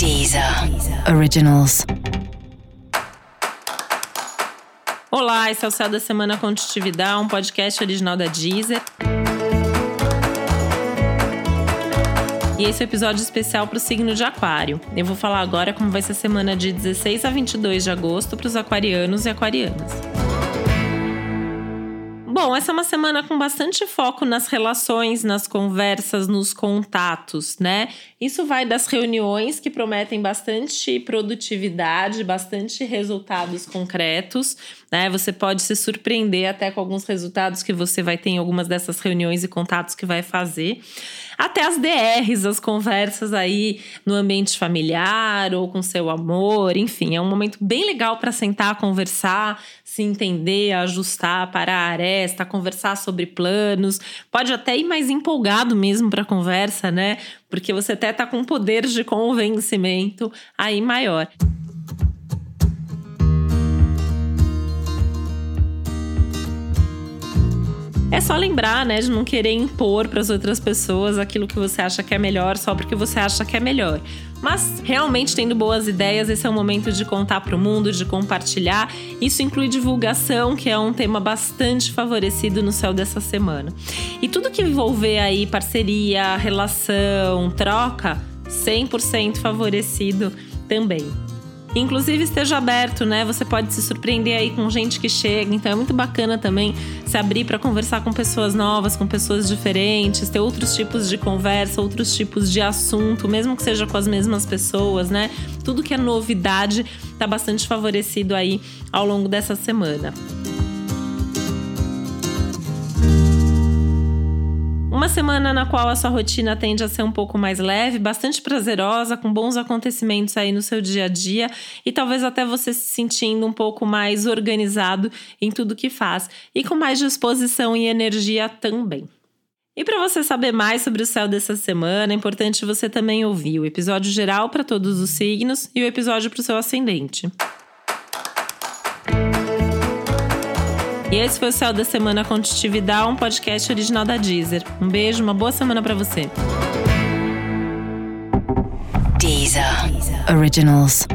Deezer Originals. Olá, esse é o Céu da Semana Contitividade, um podcast original da Deezer. E esse é o episódio especial para o signo de Aquário. Eu vou falar agora como vai ser a semana de 16 a 22 de agosto para os aquarianos e aquarianas. Bom, essa é uma semana com bastante foco nas relações, nas conversas, nos contatos, né? Isso vai das reuniões que prometem bastante produtividade, bastante resultados concretos, né? Você pode se surpreender até com alguns resultados que você vai ter em algumas dessas reuniões e contatos que vai fazer. Até as DRs, as conversas aí no ambiente familiar ou com seu amor, enfim, é um momento bem legal para sentar, conversar, se entender, ajustar, parar a aresta, conversar sobre planos. Pode até ir mais empolgado mesmo para a conversa, né? Porque você até tá com um poder de convencimento aí maior. É só lembrar, né, de não querer impor para as outras pessoas aquilo que você acha que é melhor só porque você acha que é melhor. Mas realmente tendo boas ideias, esse é o momento de contar para o mundo, de compartilhar. Isso inclui divulgação, que é um tema bastante favorecido no céu dessa semana. E tudo que envolver aí parceria, relação, troca, 100% favorecido também. Inclusive esteja aberto, né? Você pode se surpreender aí com gente que chega, então é muito bacana também se abrir para conversar com pessoas novas, com pessoas diferentes, ter outros tipos de conversa, outros tipos de assunto, mesmo que seja com as mesmas pessoas, né? Tudo que é novidade tá bastante favorecido aí ao longo dessa semana. Uma semana na qual a sua rotina tende a ser um pouco mais leve, bastante prazerosa, com bons acontecimentos aí no seu dia a dia e talvez até você se sentindo um pouco mais organizado em tudo que faz e com mais disposição e energia também. E para você saber mais sobre o céu dessa semana, é importante você também ouvir o episódio geral para todos os signos e o episódio para o seu ascendente. E esse foi o Céu da Semana Contitividade, um podcast original da Deezer. Um beijo, uma boa semana para você. Deezer. Originals.